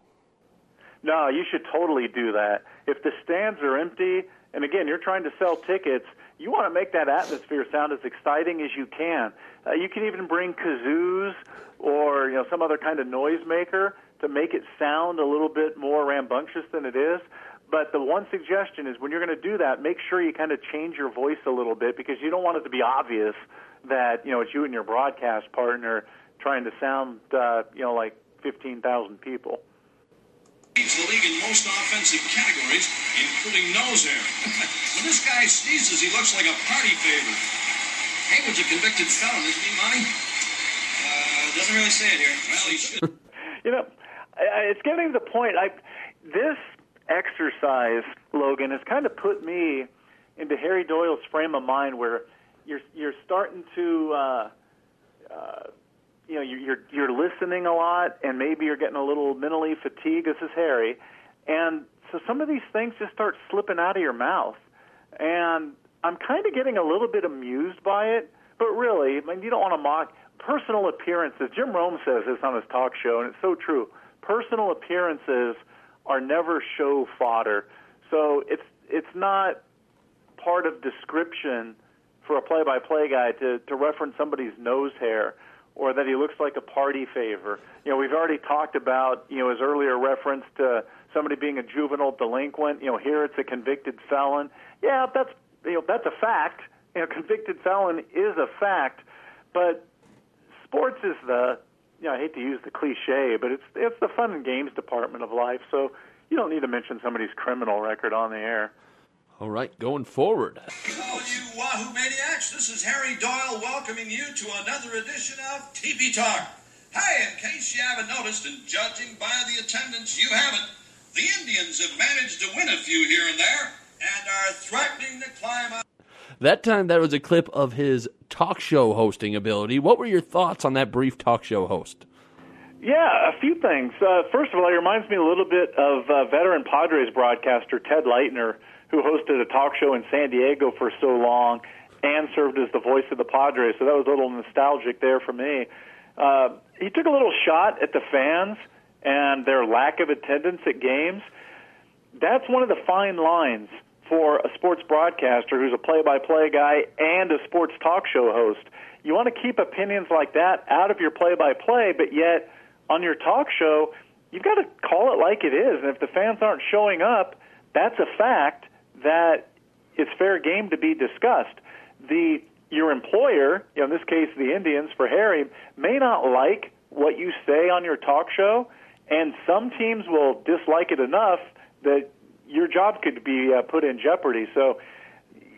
[SPEAKER 3] No, you should totally do that. If the stands are empty, and again, you're trying to sell tickets, you want to make that atmosphere sound as exciting as you can. Uh, you can even bring kazoos or you know some other kind of noisemaker to make it sound a little bit more rambunctious than it is. But the one suggestion is when you're going to do that, make sure you kind of change your voice a little bit because you don't want it to be obvious that you know it's you and your broadcast partner trying to sound uh, you know like 15,000 people.
[SPEAKER 4] Leads the league in most offensive categories, including nose hair. when this guy sneezes, he looks like a party favor. Haywood's a convicted felon, isn't he, Monty? Uh, doesn't really say it here. Well, he should.
[SPEAKER 3] you know, it's getting to the point. I this exercise, Logan, has kind of put me into Harry Doyle's frame of mind, where you're you're starting to. Uh, uh, you know, you're you're listening a lot, and maybe you're getting a little mentally fatigued. This is Harry, and so some of these things just start slipping out of your mouth, and I'm kind of getting a little bit amused by it. But really, I mean, you don't want to mock personal appearances. Jim Rome says this on his talk show, and it's so true. Personal appearances are never show fodder, so it's it's not part of description for a play-by-play guy to to reference somebody's nose hair or that he looks like a party favor. You know, we've already talked about, you know, his earlier reference to somebody being a juvenile delinquent. You know, here it's a convicted felon. Yeah, that's you know, that's a fact. You know, convicted felon is a fact, but sports is the you know, I hate to use the cliche, but it's it's the fun and games department of life. So you don't need to mention somebody's criminal record on the air.
[SPEAKER 2] All right, going forward.
[SPEAKER 4] All you Wahoo Maniacs, this is Harry Doyle welcoming you to another edition of Teepee Talk. Hey, in case you haven't noticed, and judging by the attendance, you haven't, the Indians have managed to win a few here and there and are threatening to climb up.
[SPEAKER 2] That time, that was a clip of his talk show hosting ability. What were your thoughts on that brief talk show host?
[SPEAKER 3] Yeah, a few things. Uh, first of all, it reminds me a little bit of uh, veteran Padres broadcaster Ted Leitner who hosted a talk show in San Diego for so long and served as the voice of the Padres. So that was a little nostalgic there for me. Uh, he took a little shot at the fans and their lack of attendance at games. That's one of the fine lines for a sports broadcaster who's a play-by-play guy and a sports talk show host. You want to keep opinions like that out of your play-by-play, but yet on your talk show, you've got to call it like it is. And if the fans aren't showing up, that's a fact that it's fair game to be discussed. The your employer, you know, in this case the Indians for Harry, may not like what you say on your talk show, and some teams will dislike it enough that your job could be uh, put in jeopardy. So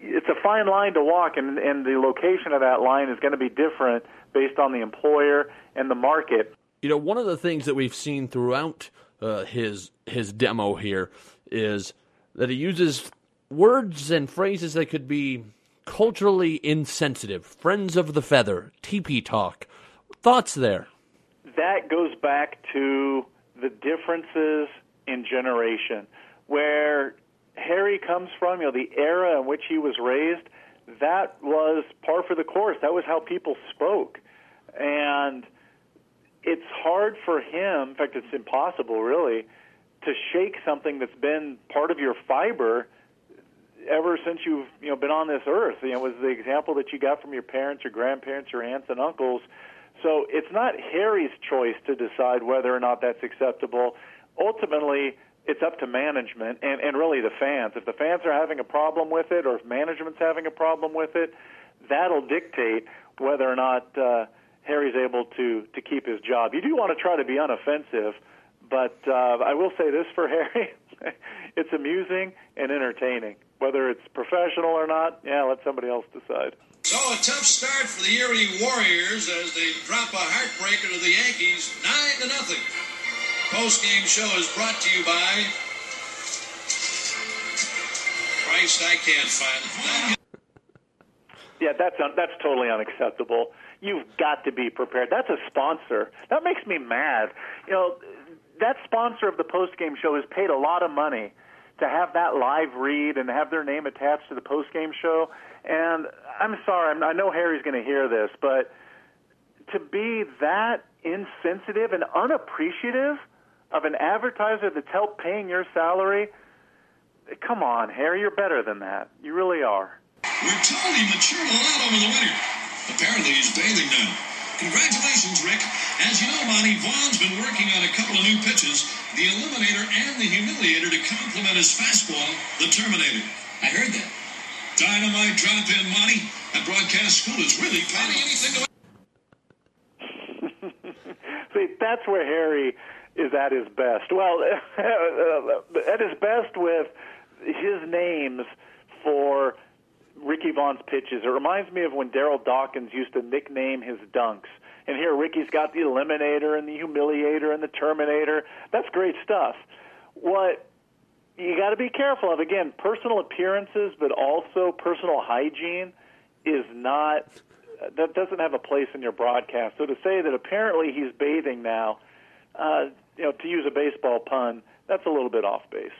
[SPEAKER 3] it's a fine line to walk, and, and the location of that line is going to be different based on the employer and the market.
[SPEAKER 2] You know, one of the things that we've seen throughout uh, his his demo here is that he uses words and phrases that could be culturally insensitive. Friends of the feather, teepee talk. Thoughts there?
[SPEAKER 3] That goes back to the differences in generation. Where Harry comes from, you know, the era in which he was raised, that was par for the course. That was how people spoke. And it's hard for him, in fact, it's impossible, really, to shake something that's been part of your fiber ever since you've you know been on this earth. You know, was the example that you got from your parents, your grandparents, your aunts and uncles. So it's not Harry's choice to decide whether or not that's acceptable. Ultimately, it's up to management and, and really the fans. If the fans are having a problem with it, or if management's having a problem with it, that'll dictate whether or not uh, Harry's able to to keep his job. You do want to try to be unoffensive, but uh, I will say this for Harry: it's amusing and entertaining. Whether it's professional or not, yeah, let somebody else decide.
[SPEAKER 4] So a tough start for the Erie Warriors as they drop a heartbreaker to the Yankees, nine to nothing. Post game show is brought to you by. Christ, I can't find.
[SPEAKER 3] Yeah, that's un- that's totally unacceptable. You've got to be prepared. That's a sponsor. That makes me mad. You know, that sponsor of the post game show has paid a lot of money to have that live read and have their name attached to the post game show. And I'm sorry, I know Harry's going to hear this, but to be that insensitive and unappreciative of an advertiser that's helped paying your salary, come on, Harry, you're better than that. You really are.
[SPEAKER 4] We're matured a lot over the winter. Apparently he's bathing now. Congratulations, Rick. As you know, Monty, Vaughn's been working on a couple of new pitches, the Eliminator and the Humiliator to complement his fastball, the Terminator. I heard that. Dynamite drop in, Monty. That broadcast school is really planning anything to
[SPEAKER 3] See, that's where Harry is at his best. Well, at his best with his names for Ricky Vaughn's pitches. It reminds me of when Daryl Dawkins used to nickname his dunks. And here Ricky's got the Eliminator and the Humiliator and the Terminator. That's great stuff. What you got to be careful of again, personal appearances, but also personal hygiene is not that doesn't have a place in your broadcast. So to say that apparently he's bathing now, uh, you know, to use a baseball pun, that's a little bit off base.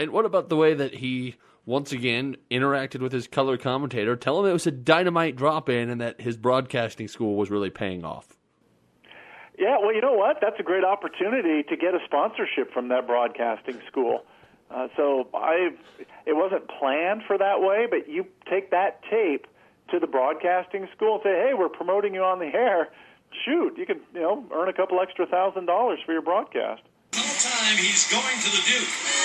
[SPEAKER 2] And what about the way that he once again interacted with his color commentator, tell him it was a dynamite drop in and that his broadcasting school was really paying off?
[SPEAKER 3] Yeah, well, you know what? That's a great opportunity to get a sponsorship from that broadcasting school. Uh, so I, it wasn't planned for that way, but you take that tape to the broadcasting school and say, "Hey, we're promoting you on the air. Shoot, you can you know earn a couple extra thousand dollars for your broadcast."
[SPEAKER 4] All time he's going to the Duke.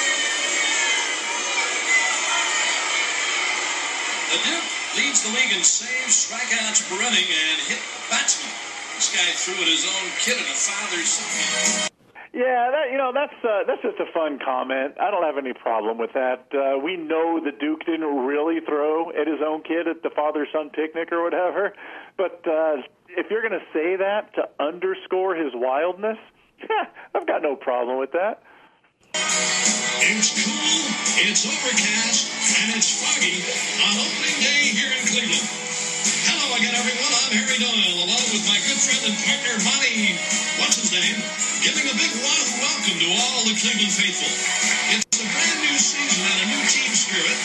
[SPEAKER 4] The Duke leads the league in saves, strikeouts per inning, and hit batsmen. This guy threw at his own kid and a father's.
[SPEAKER 3] Yeah, that you know that's uh, that's just a fun comment. I don't have any problem with that. Uh, we know the Duke didn't really throw at his own kid at the father-son picnic or whatever, but uh, if you're going to say that to underscore his wildness, I've got no problem with that.
[SPEAKER 4] It's cool, it's overcast, and it's foggy on opening day here in Cleveland. Hello again, everyone. I'm Harry Doyle, along with my good friend and partner, Monty, what's his name, giving a big Wahoo welcome to all the Cleveland faithful. It's a brand new season and a new team spirit,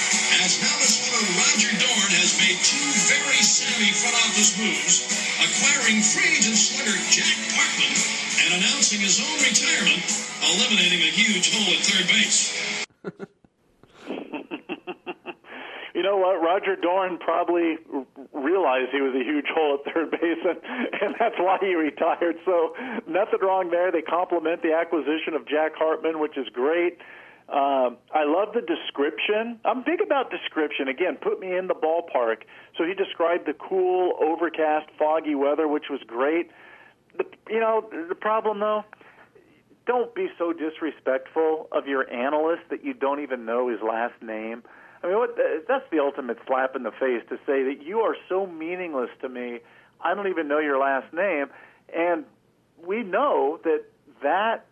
[SPEAKER 4] as Dallas Roger Dorn has made two very savvy front office moves, acquiring free agent slugger Jack Parkman and announcing his own retirement, eliminating a huge hole at third base.
[SPEAKER 3] You know what? Roger Dorn probably realized he was a huge hole at third base, and, and that's why he retired. So nothing wrong there. They complement the acquisition of Jack Parkman, which is great. Um, I love the description. I'm big about description. Again, put me in the ballpark. So he described the cool, overcast, foggy weather, which was great. The, you know, the problem though, don't be so disrespectful of your analyst that you don't even know his last name. I mean, what, that's the ultimate slap in the face to say that you are so meaningless to me. I don't even know your last name, and we know that that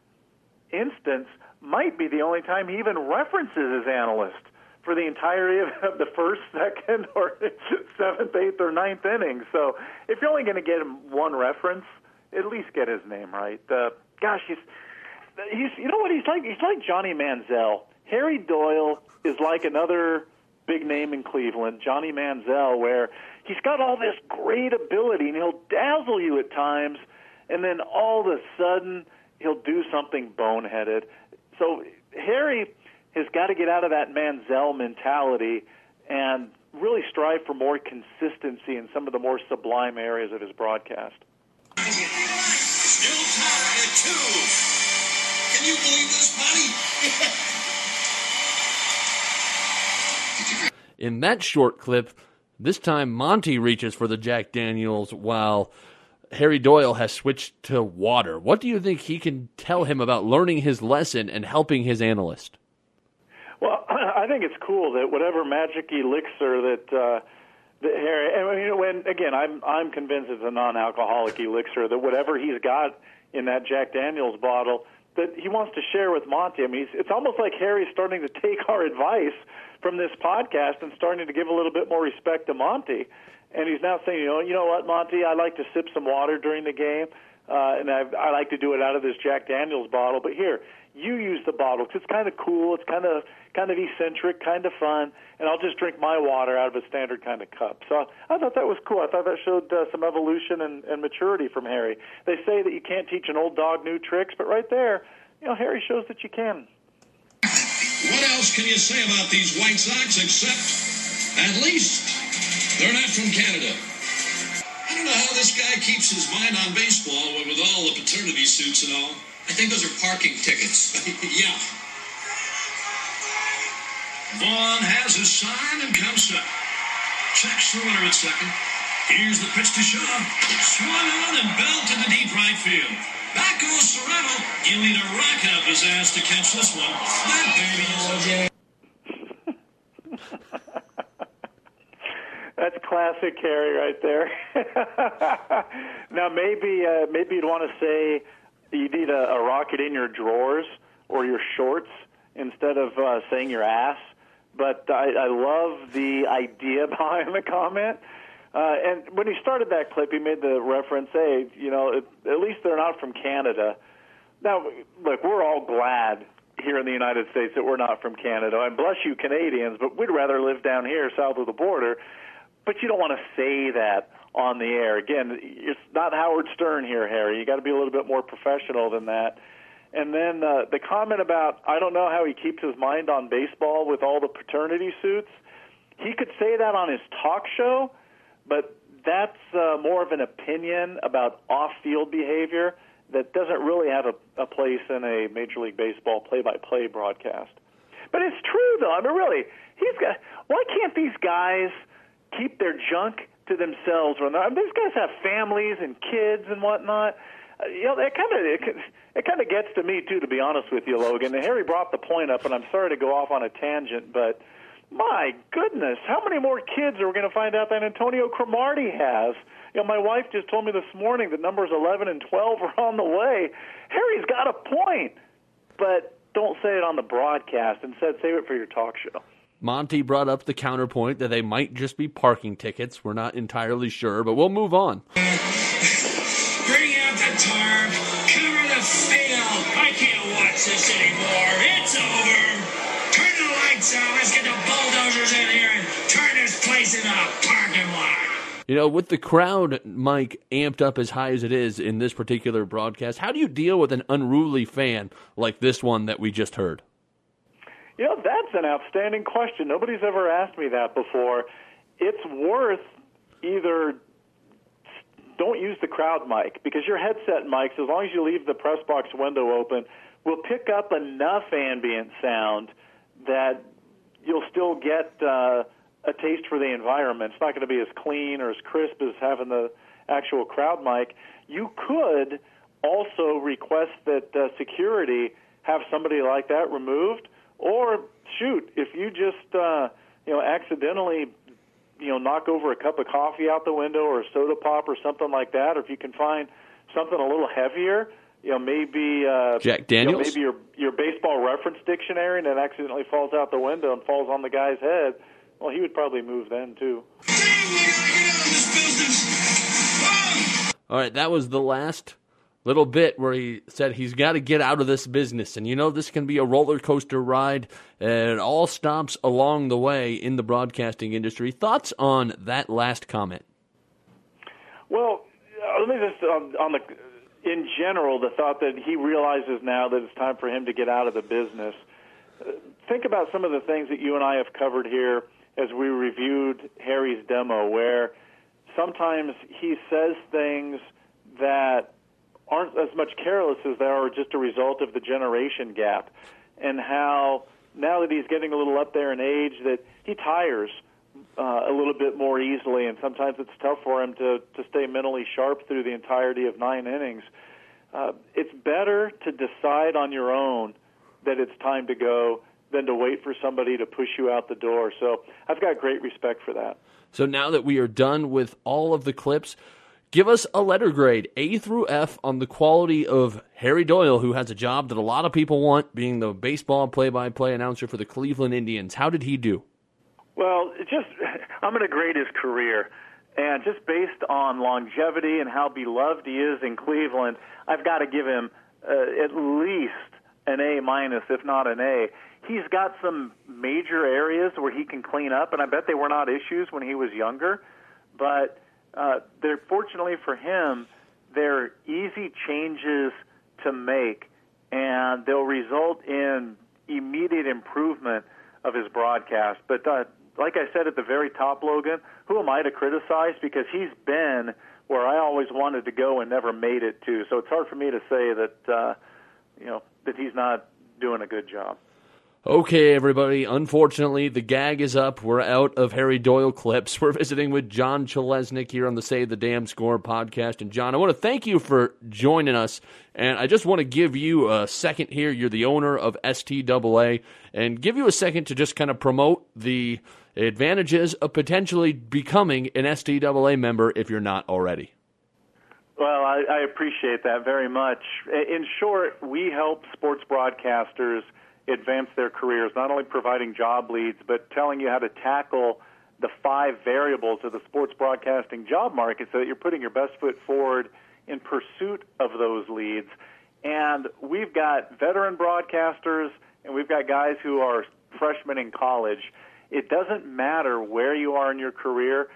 [SPEAKER 3] instance might be the only time he even references his analyst for the entirety of the first, second, or seventh, eighth, or ninth inning. So if you're only going to get him one reference, at least get his name right. Uh, gosh, he's he's you know what he's like? He's like Johnny Manziel. Harry Doyle is like another big name in Cleveland, Johnny Manziel, where he's got all this great ability and he'll dazzle you at times, and then all of a sudden he'll do something boneheaded. So Harry has got to get out of that Manziel mentality and really strive for more consistency in some of the more sublime areas of his broadcast.
[SPEAKER 4] Still tied at two. Can you believe this, Monty?
[SPEAKER 2] In that short clip, This time, Monty reaches for the Jack Daniels while Harry Doyle has switched to water. What do you think he can tell him about learning his lesson and helping his analyst?
[SPEAKER 3] Well, I think it's cool that whatever magic elixir that uh, that Harry, and you know, when again, I'm I'm convinced it's a non-alcoholic elixir that whatever he's got in that Jack Daniel's bottle that he wants to share with Monty. I mean, it's almost like Harry's starting to take our advice from this podcast and starting to give a little bit more respect to Monty. And he's now saying, you know, you know what, Monty, I like to sip some water during the game, uh, and I, I like to do it out of this Jack Daniel's bottle. But here, you use the bottle because it's kind of cool. It's kind of kind of eccentric, kind of fun, and I'll just drink my water out of a standard kind of cup. So I thought that was cool. I thought that showed uh, some evolution and, and maturity from Harry. They say that you can't teach an old dog new tricks, but right there, you know, Harry shows that you can.
[SPEAKER 4] What else can you say about these White Sox except at least they're not from Canada? I don't know how this guy keeps his mind on baseball with all the paternity suits and all.
[SPEAKER 5] I think those are parking tickets.
[SPEAKER 4] yeah. Vaughn has his sign and comes up. Checks the runner at second. Here's the pitch to Shaw. Swung on and belt to the deep right field. Back goes Cerrano. You need a rack up his ass to catch this one. That baby is
[SPEAKER 3] That's classic Harry right there. now maybe uh, maybe you'd want to say you need a, a rocket in your drawers or your shorts instead of uh, saying your ass. But I, I love the idea behind the comment. Uh, and when he started that clip, he made the reference, "Hey, you know, it, at least they're not from Canada." Now, look, we're all glad here in the United States that we're not from Canada, and bless you, Canadians, but we'd rather live down here south of the border. But you don't want to say that on the air. Again, it's not Howard Stern here, Harry. You got to be a little bit more professional than that. And then uh, the comment about I don't know how he keeps his mind on baseball with all the paternity suits. He could say that on his talk show, but that's uh, more of an opinion about off-field behavior that doesn't really have a, a place in a Major League Baseball play-by-play broadcast. But it's true, though. I mean, really, he's got. Why can't these guys keep their junk to themselves? I mean, these guys have families and kids and whatnot. Uh, you know, that kind of it, it kind of gets to me too, to be honest with you, Logan. And Harry brought the point up, and I'm sorry to go off on a tangent, but my goodness, how many more kids are we going to find out that Antonio Cromartie has? You know, my wife just told me this morning that numbers 11 and 12 are on the way. Harry's got a point, but don't say it on the broadcast. Instead, save it for your talk show.
[SPEAKER 2] Monty brought up the counterpoint that they might just be parking tickets. We're not entirely sure, but we'll move on.
[SPEAKER 5] Bring out the tarp. Cover the field. I can't watch this anymore. It's over. Turn the lights out. Let's get the bulldozers in here and turn this place into a parking lot.
[SPEAKER 2] You know, with the crowd, Mike, amped up as high as it is in this particular broadcast, how do you deal with an unruly fan like this one that we just heard?
[SPEAKER 3] You know, that's an outstanding question. Nobody's ever asked me that before. It's worth either don't use the crowd mic because your headset mics, as long as you leave the press box window open, will pick up enough ambient sound that you'll still get uh, a taste for the environment. It's not going to be as clean or as crisp as having the actual crowd mic. You could also request that uh, security have somebody like that removed, or shoot, if you just uh, you know accidentally you know knock over a cup of coffee out the window or a soda pop or something like that, or if you can find something a little heavier. You know, maybe uh,
[SPEAKER 2] Jack
[SPEAKER 3] you know,
[SPEAKER 2] Daniels?
[SPEAKER 3] maybe your your baseball reference dictionary, and it accidentally falls out the window and falls on the guy's head. Well, he would probably move then too.
[SPEAKER 4] Damn, we gotta get out of this business.
[SPEAKER 2] All right, that was the last little bit where he said he's got to get out of this business. And you know, this can be a roller coaster ride, and all stops along the way in the broadcasting industry. Thoughts on that last comment?
[SPEAKER 3] Well, uh, let me just on, on the in general the thought that he realizes now that it's time for him to get out of the business. Uh, Think about some of the things that you and I have covered here as we reviewed Harry's demo, where sometimes he says things that aren't as much careless as they are just a result of the generation gap, and how now that he's getting a little up there in age, that he tires uh, a little bit more easily, and sometimes it's tough for him to to stay mentally sharp through the entirety of nine innings. Uh, it's better to decide on your own that it's time to go than to wait for somebody to push you out the door. So I've got great respect for that.
[SPEAKER 2] So now that we are done with all of the clips, give us a letter grade, A through F, on the quality of Harry Doyle, who has a job that a lot of people want, being the baseball play by play announcer for the Cleveland Indians. How did he do?
[SPEAKER 3] Well, just I'm going to grade his career. And just based on longevity and how beloved he is in Cleveland, I've got to give him uh, at least an A minus, if not an A. He's got some major areas where he can clean up, and I bet they were not issues when he was younger. But uh, they're fortunately for him, they're easy changes to make, and they'll result in immediate improvement of his broadcast. But uh, like I said at the very top, Logan, who am I to criticize? Because he's been where I always wanted to go and never made it to. So it's hard for me to say that uh, you know that he's not doing a good job.
[SPEAKER 2] Okay, everybody. Unfortunately, the gag is up. We're out of Harry Doyle clips. We're visiting with John Chelesnik here on the Say the Damn Score podcast. And John, I want to thank you for joining us. And I just want to give you a second here. You're the owner of STAA, and give you a second to just kind of promote the advantages of potentially becoming an STAA member if you're not already.
[SPEAKER 3] Well, I, I appreciate that very much. In short, we help sports broadcasters advance their careers, not only providing job leads, but telling you how to tackle the five variables of the sports broadcasting job market so that you're putting your best foot forward in pursuit of those leads. And we've got veteran broadcasters and we've got guys who are freshmen in college. It doesn't matter where you are in your career.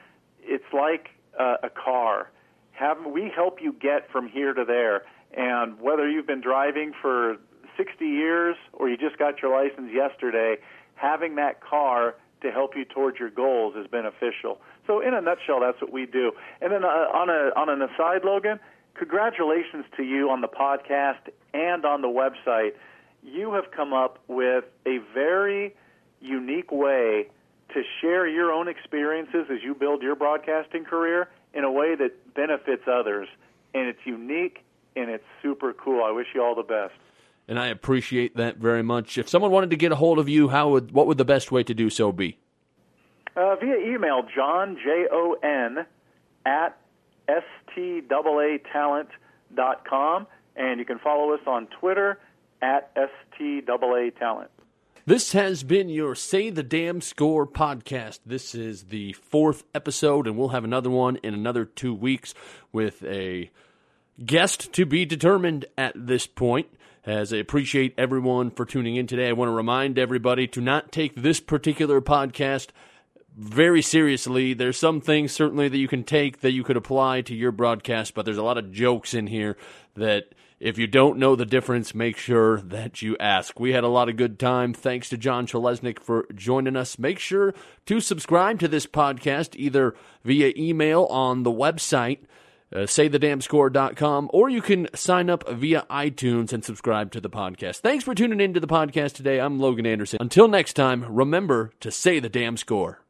[SPEAKER 3] It's like uh, a car. Have, we help you get from here to there. And whether you've been driving for 60 years or you just got your license yesterday, having that car to help you towards your goals is beneficial. So, in a nutshell, that's what we do. And then, uh, on a on an aside, Logan, congratulations to you on the podcast and on the website. You have come up with a very unique way to share your own experiences as you build your broadcasting career in a way that benefits others. And it's unique and it's super cool. I wish you all the best
[SPEAKER 2] and I appreciate that very much. If someone wanted to get a hold of you, how would what would the best way to do so be?
[SPEAKER 3] Uh, via email, John J O N at com, and you can follow us on Twitter at Talent.
[SPEAKER 2] This has been your Say the Damn Score podcast. This is the fourth episode, and we'll have another one in another two weeks with a guest to be determined at this point. As I appreciate everyone for tuning in today, I want to remind everybody to not take this particular podcast very seriously. There's some things certainly that you can take that you could apply to your broadcast, but there's a lot of jokes in here that if you don't know the difference, make sure that you ask. We had a lot of good time. Thanks to John Chelesnik for joining us. Make sure to subscribe to this podcast either via email on the website uh, saythedamnscore.com, or you can sign up via iTunes and subscribe to the podcast. Thanks for tuning in to the podcast today. I'm Logan Anderson. Until next time, remember to say the damn score.